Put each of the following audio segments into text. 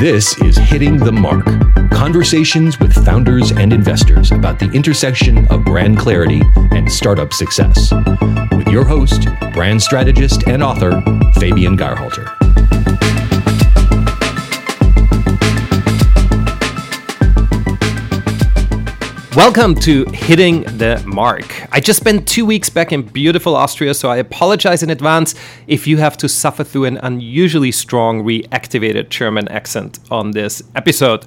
This is Hitting the Mark conversations with founders and investors about the intersection of brand clarity and startup success. With your host, brand strategist and author, Fabian Geyrhalter. Welcome to Hitting the Mark. I just spent two weeks back in beautiful Austria, so I apologize in advance if you have to suffer through an unusually strong reactivated German accent on this episode.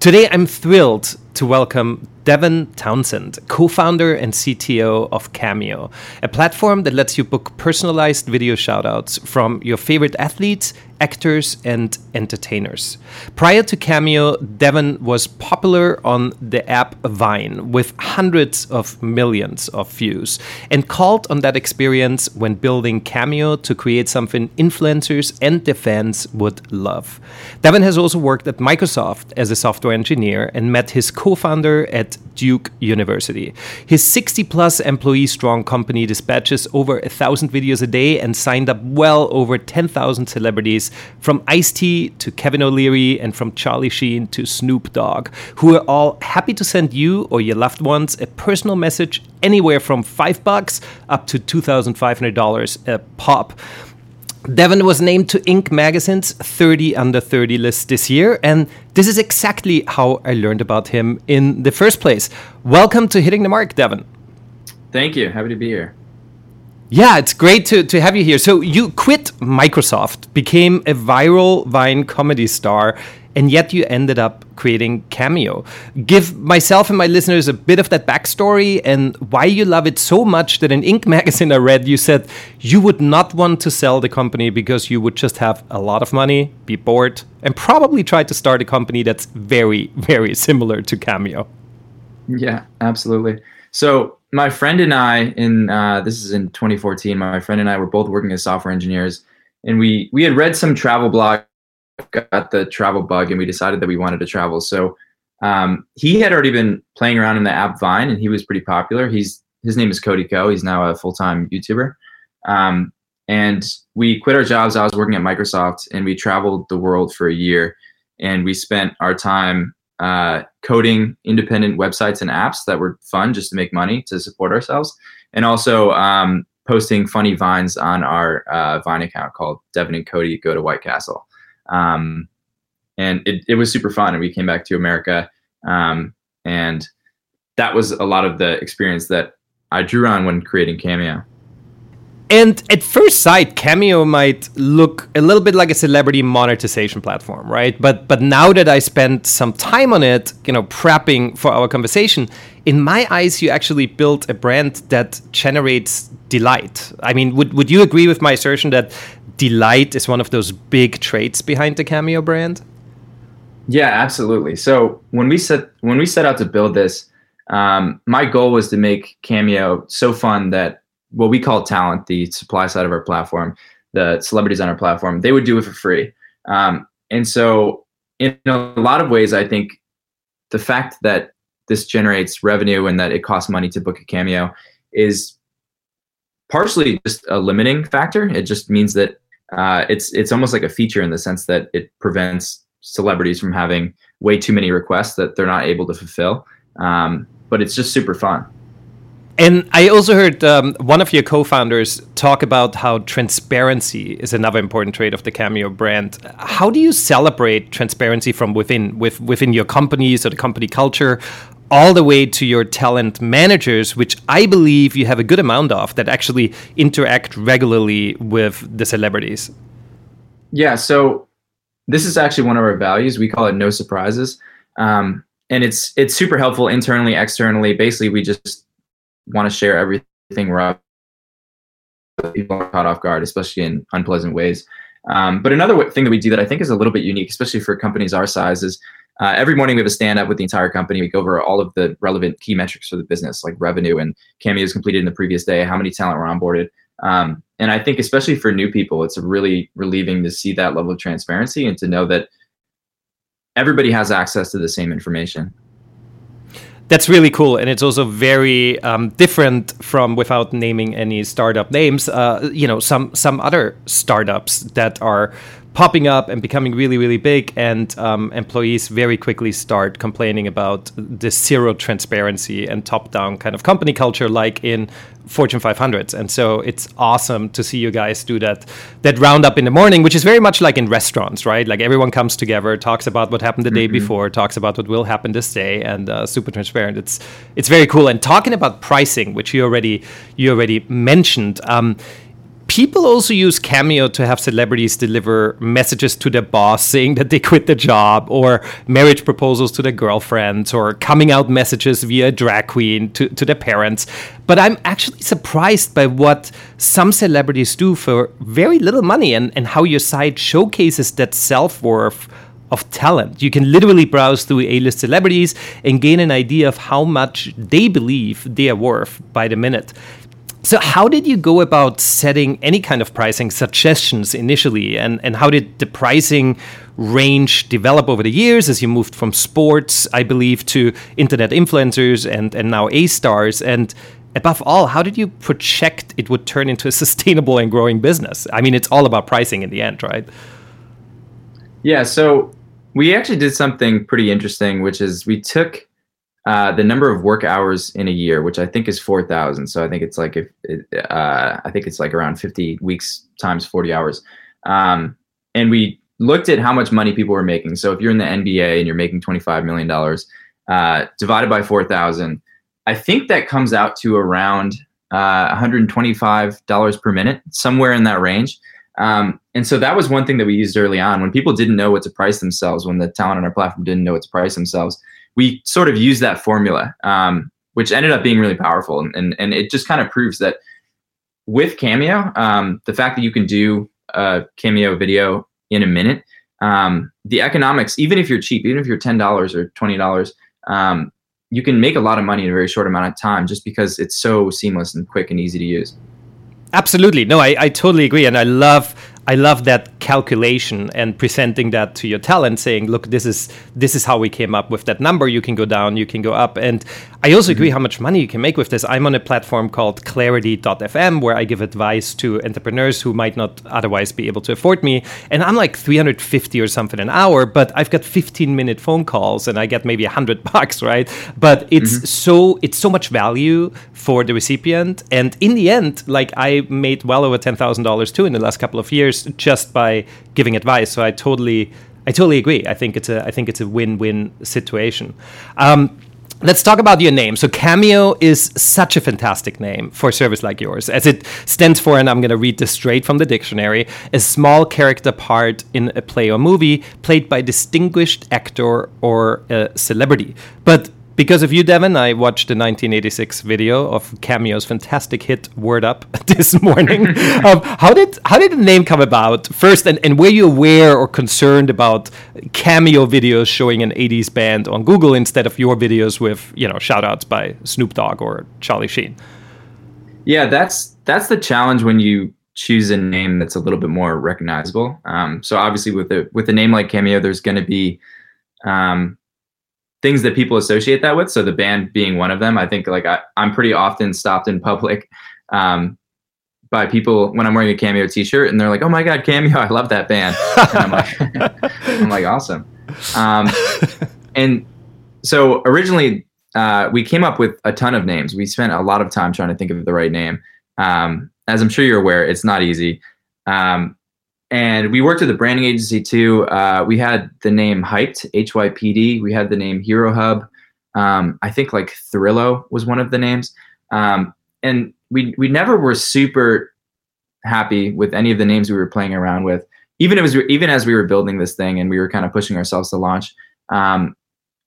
Today, I'm thrilled to welcome Devon Townsend, co founder and CTO of Cameo, a platform that lets you book personalized video shoutouts from your favorite athletes actors, and entertainers. Prior to Cameo, Devon was popular on the app Vine with hundreds of millions of views and called on that experience when building Cameo to create something influencers and their fans would love. Devon has also worked at Microsoft as a software engineer and met his co founder at Duke University. His 60 plus employee strong company dispatches over a thousand videos a day and signed up well over 10,000 celebrities from Ice T to Kevin O'Leary, and from Charlie Sheen to Snoop Dogg, who are all happy to send you or your loved ones a personal message anywhere from five bucks up to $2,500 a pop. Devon was named to Inc. magazine's 30 under 30 list this year, and this is exactly how I learned about him in the first place. Welcome to Hitting the Mark, Devon. Thank you. Happy to be here. Yeah, it's great to, to have you here. So you quit Microsoft, became a viral Vine comedy star, and yet you ended up creating Cameo. Give myself and my listeners a bit of that backstory and why you love it so much that in Inc. magazine I read you said you would not want to sell the company because you would just have a lot of money, be bored, and probably try to start a company that's very, very similar to Cameo. Yeah, absolutely. So my friend and I, in uh, this is in 2014, my friend and I were both working as software engineers, and we we had read some travel blog, got the travel bug, and we decided that we wanted to travel. So um, he had already been playing around in the app Vine, and he was pretty popular. He's his name is Cody Ko. He's now a full time YouTuber. Um, and we quit our jobs. I was working at Microsoft, and we traveled the world for a year. And we spent our time uh, coding independent websites and apps that were fun just to make money to support ourselves, and also um, posting funny vines on our uh, Vine account called Devon and Cody Go to White Castle. Um, and it, it was super fun. And we came back to America, um, and that was a lot of the experience that I drew on when creating Cameo. And at first sight, Cameo might look a little bit like a celebrity monetization platform, right? But but now that I spent some time on it, you know, prepping for our conversation, in my eyes, you actually built a brand that generates delight. I mean, would would you agree with my assertion that delight is one of those big traits behind the Cameo brand? Yeah, absolutely. So when we set when we set out to build this, um, my goal was to make Cameo so fun that what we call talent, the supply side of our platform, the celebrities on our platform, they would do it for free. Um, and so, in a lot of ways, I think the fact that this generates revenue and that it costs money to book a cameo is partially just a limiting factor. It just means that uh, it's it's almost like a feature in the sense that it prevents celebrities from having way too many requests that they're not able to fulfill. Um, but it's just super fun. And I also heard um, one of your co-founders talk about how transparency is another important trait of the Cameo brand. How do you celebrate transparency from within, with within your companies or the company culture, all the way to your talent managers, which I believe you have a good amount of that actually interact regularly with the celebrities? Yeah. So this is actually one of our values. We call it no surprises, um, and it's it's super helpful internally, externally. Basically, we just want to share everything up. People are caught off guard, especially in unpleasant ways. Um, but another thing that we do that I think is a little bit unique, especially for companies our size, is uh, every morning we have a stand up with the entire company. We go over all of the relevant key metrics for the business, like revenue and cameos completed in the previous day, how many talent were onboarded. Um, and I think, especially for new people, it's really relieving to see that level of transparency and to know that everybody has access to the same information that's really cool and it's also very um, different from without naming any startup names uh, you know some some other startups that are popping up and becoming really, really big. And um, employees very quickly start complaining about the zero transparency and top down kind of company culture, like in Fortune 500s. And so it's awesome to see you guys do that that roundup in the morning, which is very much like in restaurants, right? Like everyone comes together, talks about what happened the mm-hmm. day before, talks about what will happen this day, and uh, super transparent. It's it's very cool. And talking about pricing, which you already you already mentioned. Um, people also use Cameo to have celebrities deliver messages to their boss saying that they quit the job, or marriage proposals to their girlfriends, or coming out messages via drag queen to, to their parents. But I'm actually surprised by what some celebrities do for very little money and, and how your site showcases that self worth of talent. You can literally browse through A list celebrities and gain an idea of how much they believe they are worth by the minute. So, how did you go about setting any kind of pricing suggestions initially, and, and how did the pricing range develop over the years as you moved from sports, I believe, to internet influencers and, and now A stars? And above all, how did you project it would turn into a sustainable and growing business? I mean, it's all about pricing in the end, right? Yeah, so we actually did something pretty interesting, which is we took uh, the number of work hours in a year, which I think is four thousand. So I think it's like if it, uh, I think it's like around fifty weeks times forty hours. Um, and we looked at how much money people were making. So if you're in the NBA and you're making twenty five million dollars, uh, divided by four thousand, I think that comes out to around uh, one hundred twenty five dollars per minute, somewhere in that range. Um, and so that was one thing that we used early on when people didn't know what to price themselves, when the talent on our platform didn't know what to price themselves we sort of used that formula, um, which ended up being really powerful. And, and, and it just kind of proves that with Cameo, um, the fact that you can do a Cameo video in a minute, um, the economics, even if you're cheap, even if you're $10 or $20, um, you can make a lot of money in a very short amount of time just because it's so seamless and quick and easy to use. Absolutely. No, I, I totally agree. And I love I love that calculation and presenting that to your talent, saying, "Look, this is this is how we came up with that number. You can go down, you can go up." And I also mm-hmm. agree how much money you can make with this. I'm on a platform called Clarity.fm where I give advice to entrepreneurs who might not otherwise be able to afford me, and I'm like 350 or something an hour, but I've got 15 minute phone calls and I get maybe 100 bucks, right? But it's mm-hmm. so it's so much value for the recipient, and in the end, like I made well over ten thousand dollars too in the last couple of years just by giving advice. So I totally, I totally agree. I think it's a, I think it's a win-win situation. Um, Let's talk about your name. So, Cameo is such a fantastic name for a service like yours, as it stands for, and I'm going to read this straight from the dictionary a small character part in a play or movie played by a distinguished actor or a celebrity. But because of you, Devon, I watched the 1986 video of Cameo's fantastic hit "Word Up" this morning. um, how did how did the name come about first, and, and were you aware or concerned about Cameo videos showing an 80s band on Google instead of your videos with you know shoutouts by Snoop Dogg or Charlie Sheen? Yeah, that's that's the challenge when you choose a name that's a little bit more recognizable. Um, so obviously, with a with a name like Cameo, there's going to be um, things that people associate that with. So the band being one of them. I think like I, am pretty often stopped in public um, by people when I'm wearing a Cameo T-shirt, and they're like, "Oh my God, Cameo! I love that band." And I'm like, "I'm like awesome." Um, and so originally uh, we came up with a ton of names. We spent a lot of time trying to think of the right name. Um, as I'm sure you're aware, it's not easy. Um, and we worked with a branding agency too. Uh, we had the name Hyped, H Y P D. We had the name Hero Hub. Um, I think like Thrillo was one of the names. Um, and we we never were super happy with any of the names we were playing around with. Even as we, even as we were building this thing and we were kind of pushing ourselves to launch. Um,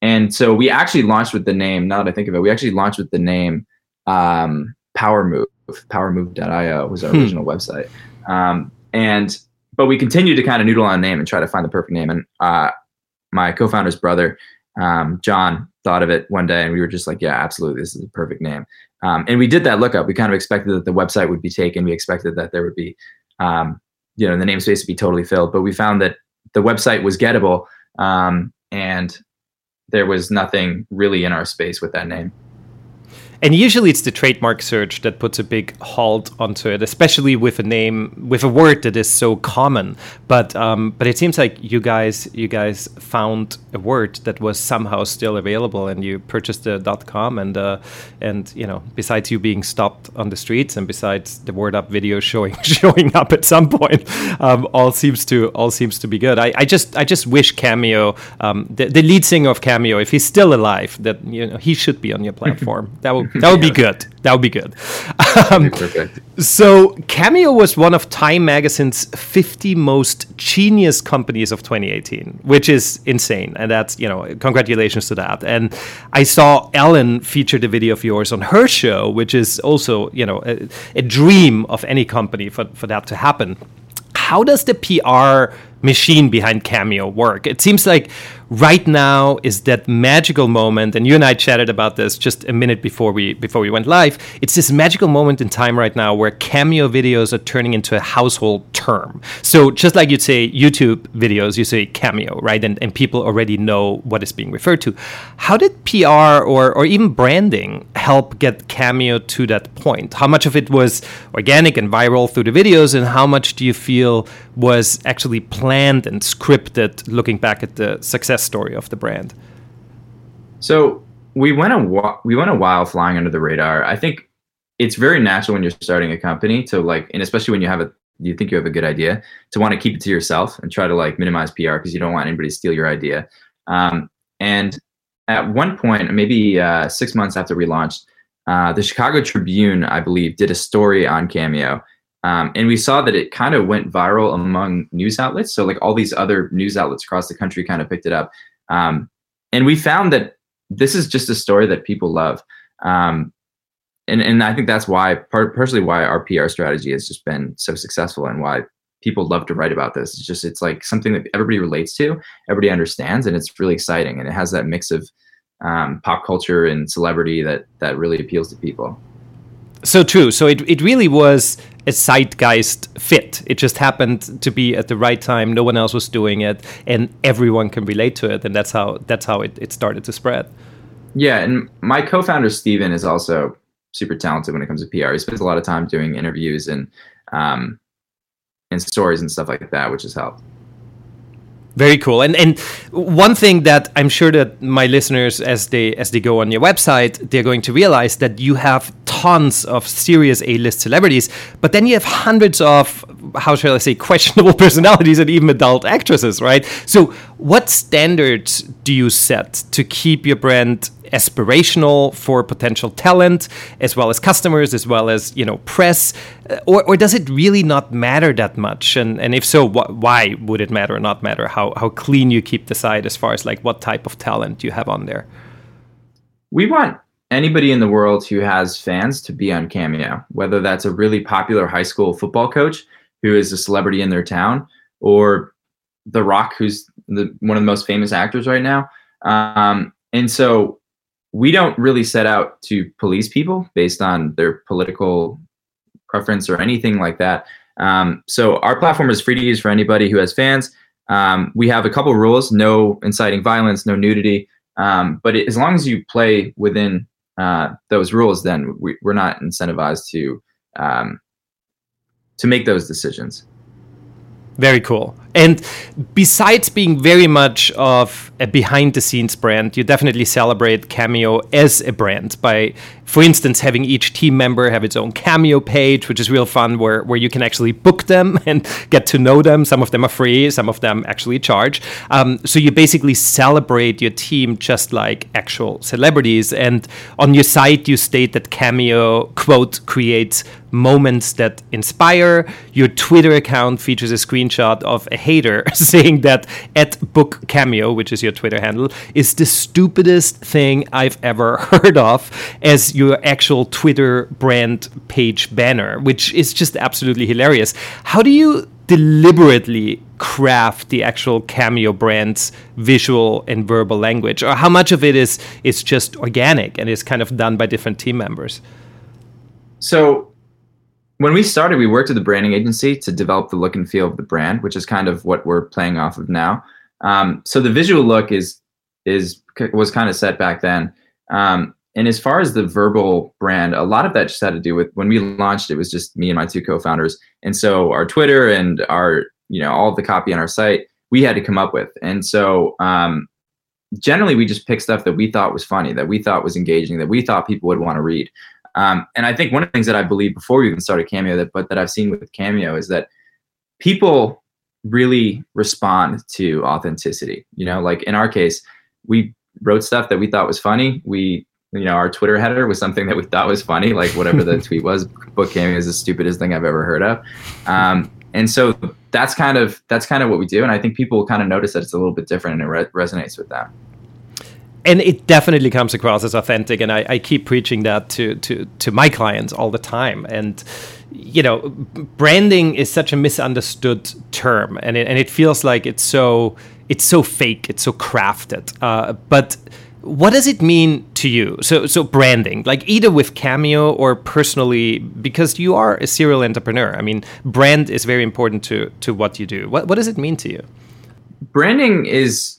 and so we actually launched with the name. Now that I think of it, we actually launched with the name um, Power Move. PowerMove.io was our hmm. original website. Um, and but we continued to kind of noodle on a name and try to find the perfect name. And uh, my co-founder's brother, um, John, thought of it one day, and we were just like, "Yeah, absolutely, this is the perfect name." Um, and we did that lookup. We kind of expected that the website would be taken. We expected that there would be, um, you know, the namespace would be totally filled. But we found that the website was gettable, um, and there was nothing really in our space with that name. And usually it's the trademark search that puts a big halt onto it, especially with a name with a word that is so common. But um, but it seems like you guys you guys found a word that was somehow still available, and you purchased the .com, and uh, and you know besides you being stopped on the streets, and besides the word up video showing showing up at some point, um, all seems to all seems to be good. I, I just I just wish Cameo, um, the, the lead singer of Cameo, if he's still alive, that you know he should be on your platform. that would that would be good. That would be good. Um, Perfect. So Cameo was one of Time Magazine's 50 most genius companies of 2018, which is insane, and that's you know congratulations to that. And I saw Ellen featured a video of yours on her show, which is also you know a, a dream of any company for for that to happen. How does the PR machine behind Cameo work? It seems like right now is that magical moment and you and I chatted about this just a minute before we before we went live. It's this magical moment in time right now where cameo videos are turning into a household term. So just like you'd say YouTube videos you say cameo right? And, and people already know what is being referred to. How did PR or, or even branding help get cameo to that point? How much of it was organic and viral through the videos and how much do you feel was actually planned and scripted looking back at the success story of the brand? So we went a we went a while flying under the radar. I think it's very natural when you're starting a company to like, and especially when you have a you think you have a good idea to want to keep it to yourself and try to like minimize PR because you don't want anybody to steal your idea. Um, and at one point, maybe uh, six months after we launched, uh, the Chicago Tribune, I believe, did a story on Cameo. Um, and we saw that it kind of went viral among news outlets. So, like all these other news outlets across the country kind of picked it up. Um, and we found that this is just a story that people love. Um, and, and I think that's why, part, personally, why our PR strategy has just been so successful and why people love to write about this. It's just, it's like something that everybody relates to, everybody understands, and it's really exciting. And it has that mix of um, pop culture and celebrity that, that really appeals to people. So true. So it, it really was a zeitgeist fit. It just happened to be at the right time. No one else was doing it, and everyone can relate to it. And that's how that's how it, it started to spread. Yeah, and my co-founder Steven is also super talented when it comes to PR. He spends a lot of time doing interviews and um, and stories and stuff like that, which has helped. Very cool. And and one thing that I'm sure that my listeners as they as they go on your website, they're going to realize that you have tons of serious A-list celebrities, but then you have hundreds of how shall I say questionable personalities and even adult actresses, right? So what standards do you set to keep your brand aspirational for potential talent as well as customers as well as you know press? Uh, or, or does it really not matter that much? And and if so wh why would it matter or not matter? How how clean you keep the site as far as like what type of talent you have on there? We want anybody in the world who has fans to be on cameo whether that's a really popular high school football coach who is a celebrity in their town or the rock who's the, one of the most famous actors right now um, and so we don't really set out to police people based on their political preference or anything like that. Um, so our platform is free to use for anybody who has fans. Um, we have a couple rules: no inciting violence, no nudity. Um, but it, as long as you play within uh, those rules, then we, are not incentivized to um, to make those decisions. Very cool. And besides being very much of a behind the scenes brand, you definitely celebrate Cameo as a brand by, for instance, having each team member have its own Cameo page, which is real fun, where, where you can actually book them and get to know them. Some of them are free, some of them actually charge. Um, so you basically celebrate your team just like actual celebrities. And on your site, you state that Cameo, quote, creates moments that inspire. Your Twitter account features a screenshot of a hater saying that at book cameo, which is your Twitter handle, is the stupidest thing I've ever heard of as your actual Twitter brand page banner, which is just absolutely hilarious. How do you deliberately craft the actual cameo brand's visual and verbal language or how much of it is is just organic and is kind of done by different team members so when we started, we worked with a branding agency to develop the look and feel of the brand, which is kind of what we're playing off of now. Um, so the visual look is is was kind of set back then, um, and as far as the verbal brand, a lot of that just had to do with when we launched. It was just me and my two co-founders, and so our Twitter and our you know all the copy on our site we had to come up with. And so um, generally, we just picked stuff that we thought was funny, that we thought was engaging, that we thought people would want to read. Um, and I think one of the things that I believe before we even started Cameo, that but that I've seen with Cameo is that people really respond to authenticity. You know, like in our case, we wrote stuff that we thought was funny. We, you know, our Twitter header was something that we thought was funny, like whatever the tweet was. Book Cameo is the stupidest thing I've ever heard of. Um, and so that's kind of that's kind of what we do. And I think people kind of notice that it's a little bit different and it re- resonates with them and it definitely comes across as authentic and I, I, keep preaching that to, to to my clients all the time. And you know branding is such a misunderstood term and it, and it feels like it's so it's so fake it's so crafted. Uh, but what does it mean to you? So so branding like either with cameo or personally because you are a serial entrepreneur. I mean brand is very important to to what you do. What, what does it mean to you? Branding is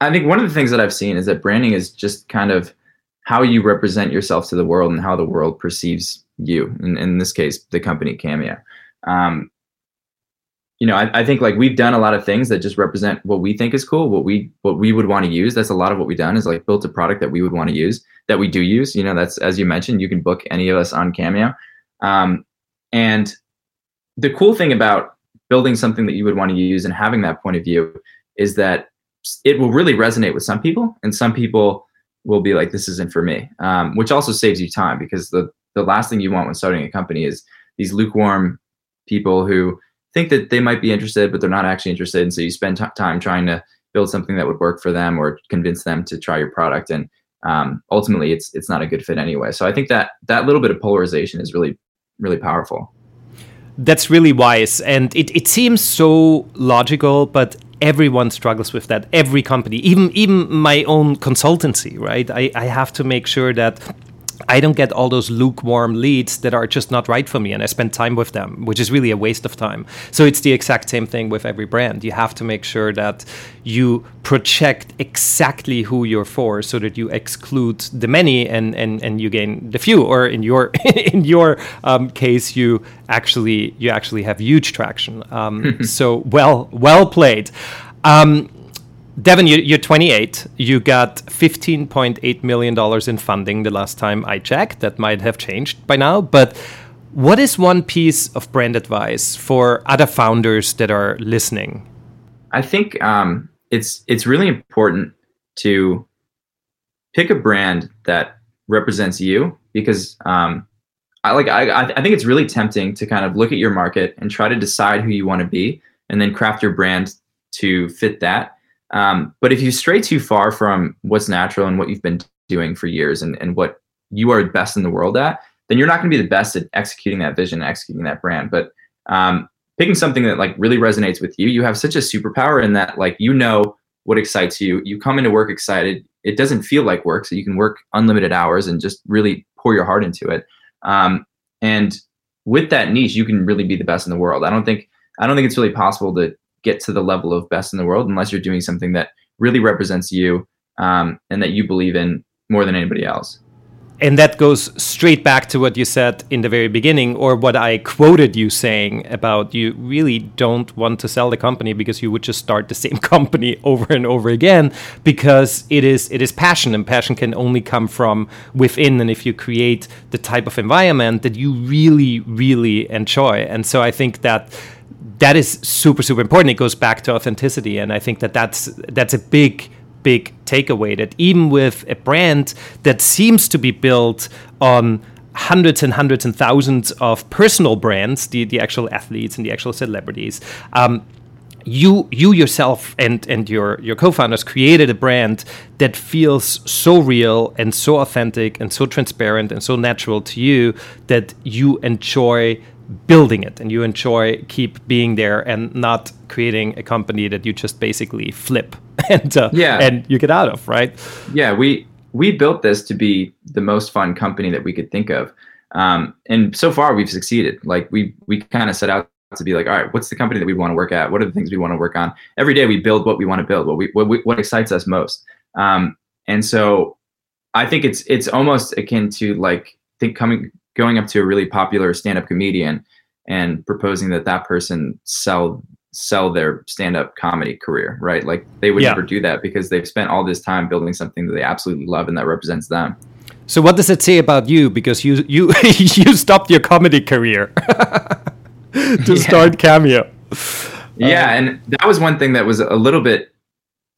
I think one of the things that I've seen is that branding is just kind of how you represent yourself to the world and how the world perceives you. In, in this case, the company Cameo. Um, you know, I, I, think like we've done a lot of things that just represent what we think is cool, what we what we would want to use. That's a lot of what we've done is like built a product that we would want to use, that we do use. You know, that's as you mentioned, you can book any of us on Cameo. Um, and the cool thing about building something that you would want to use and having that point of view is that it will really resonate with some people, and some people will be like, "This isn't for me," um, which also saves you time because the the last thing you want when starting a company is these lukewarm people who think that they might be interested, but they're not actually interested, and so you spend t- time trying to build something that would work for them or convince them to try your product, and um, ultimately, it's it's not a good fit anyway. So I think that that little bit of polarization is really really powerful. That's really wise. And it, it seems so logical, but everyone struggles with that every company even even my own consultancy right? I, I have to make sure that I don't get all those lukewarm leads that are just not right for me, and I spend time with them, which is really a waste of time. So it's the exact same thing with every brand. You have to make sure that you project exactly who you're for, so that you exclude the many and and, and you gain the few. Or in your in your um, case, you actually you actually have huge traction. Um, so well well played. Um, Devon, you're 28. You got $15.8 million in funding the last time I checked. That might have changed by now. But what is one piece of brand advice for other founders that are listening? I think um, it's it's really important to pick a brand that represents you because um, I like I I think it's really tempting to kind of look at your market and try to decide who you want to be and then craft your brand to fit that um, but if you stray too far from what's natural and what you've been doing for years and, and what you are best in the world at, then you're not going to be the best at executing that vision, executing that brand. But um, picking something that like really resonates with you, you have such a superpower in that like you know what excites you. You come into work excited. It doesn't feel like work, so you can work unlimited hours and just really pour your heart into it. Um, and with that niche, you can really be the best in the world. I don't think I don't think it's really possible to get to the level of best in the world unless you're doing something that really represents you um, and that you believe in more than anybody else. And that goes straight back to what you said in the very beginning, or what I quoted you saying about you really don't want to sell the company because you would just start the same company over and over again because it is it is passion, and passion can only come from within. And if you create the type of environment that you really, really enjoy, and so I think that that is super super important. It goes back to authenticity, and I think that that's that's a big big takeaway. That even with a brand that seems to be built on hundreds and hundreds and thousands of personal brands, the the actual athletes and the actual celebrities. Um, you you yourself and and your your co-founders created a brand that feels so real and so authentic and so transparent and so natural to you that you enjoy building it and you enjoy keep being there and not creating a company that you just basically flip and uh, yeah. and you get out of right? Yeah we we built this to be the most fun company that we could think of. Um, and so far we've succeeded. Like we we kind of set out to be like all right what's the company that we want to work at? What are the things we want to work on? Every day we build what we want to build what we what, we, what excites us most. Um, and so I think it's it's almost akin to like think coming going up to a really popular stand-up comedian and proposing that that person sell sell their stand-up comedy career, right? Like they would Yeah. never do that because they've spent all this time building something that they absolutely love and that represents them. So what does it say about you? Because you you you stopped your comedy career to start Cameo. Yeah, uh, and that was one thing that was a little bit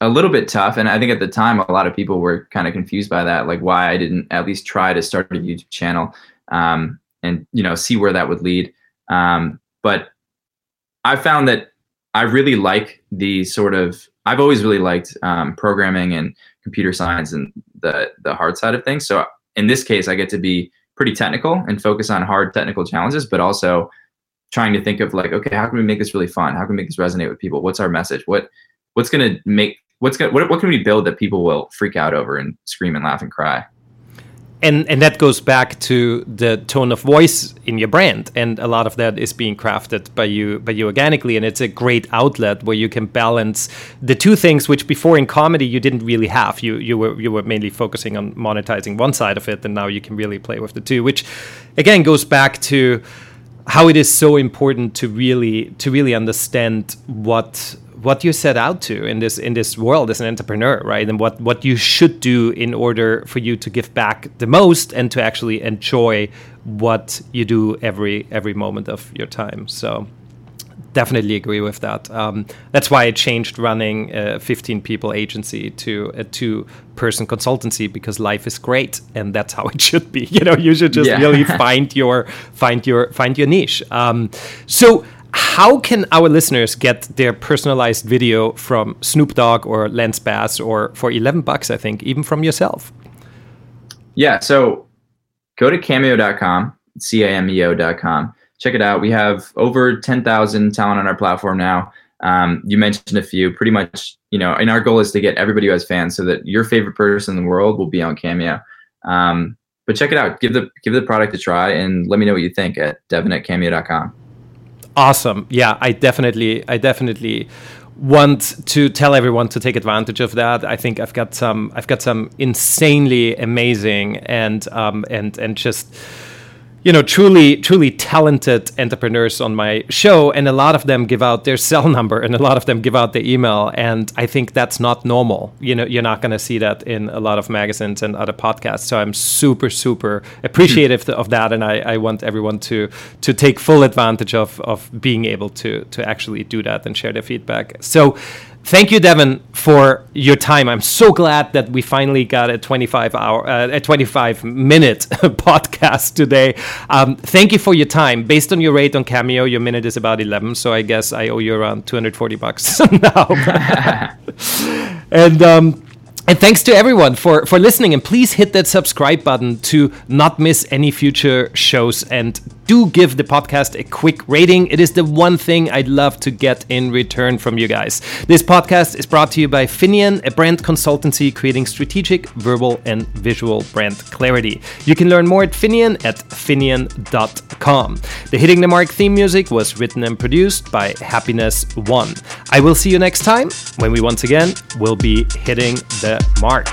a little bit tough and I think at the time a lot of people were kind of confused by that like why I didn't at least try to start a YouTube channel um, and you know see where that would lead. Um, but I found that I really like the sort of I've always really liked um, programming and computer science and the the hard side of things. So in this case, I get to be pretty technical and focus on hard technical challenges, but also trying to think of like, okay, how can we make this really fun? How can we make this resonate with people? What's our message? What what's gonna make what's gonna what, what can we build that people will freak out over and scream and laugh and cry? And and that goes back to the tone of voice in your brand. And a lot of that is being crafted by you by you organically. And it's a great outlet where you can balance the two things which before in comedy you didn't really have. You you were you were mainly focusing on monetizing one side of it. And now you can really play with the two which again goes back to how it is so important to really to really understand what what you set out to in this in this world as an entrepreneur, right? And what what you should do in order for you to give back the most and to actually enjoy what you do every every moment of your time. So definitely agree with that. Um, that's why I changed running a 15 people agency to a two person consultancy because life is great and that's how it should be. You know, you should just Yeah. really find your find your find your niche. Um, so how can our listeners get their personalized video from Snoop Dogg or Lance Bass or for 11 bucks, I think, even from yourself? Yeah, so go to cameo.com, C A M E O.com. Check it out. We have over 10,000 talent on our platform now. Um, you mentioned a few, pretty much, you know, and our goal is to get everybody who has fans so that your favorite person in the world will be on Cameo. Um, but check it out. Give the give the product a try and let me know what you think at devon at cameo.com. awesome. Yeah i definitely i definitely want to tell everyone to take advantage of that. I think i've got some i've got some insanely amazing and um and and just you know truly truly talented entrepreneurs on my show and a lot of them give out their cell number and a lot of them give out their email and i think that's not normal. You know you're not going to see that in a lot of magazines and other podcasts so i'm super super appreciative of that and I, I want everyone to to take full advantage of of being able to to actually do that and share their feedback. So Thank you, Devon, for your time. I'm so glad that we finally got a 25 hour, uh, a 25 minute podcast today. Um, thank you for your time. Based on your rate on Cameo, your minute is about 11, so I guess I owe you around 240 bucks now. and um, and thanks to everyone for, for listening. And please hit that subscribe button to not miss any future shows. And do give the podcast a quick rating. It is the one thing I'd love to get in return from you guys. This podcast is brought to you by Finien, a brand consultancy creating strategic, verbal, and visual brand clarity. You can learn more at Finien at finien.com. The Hitting the Mark theme music was written and produced by Happiness One. I will see you next time when we once again will be hitting the mark.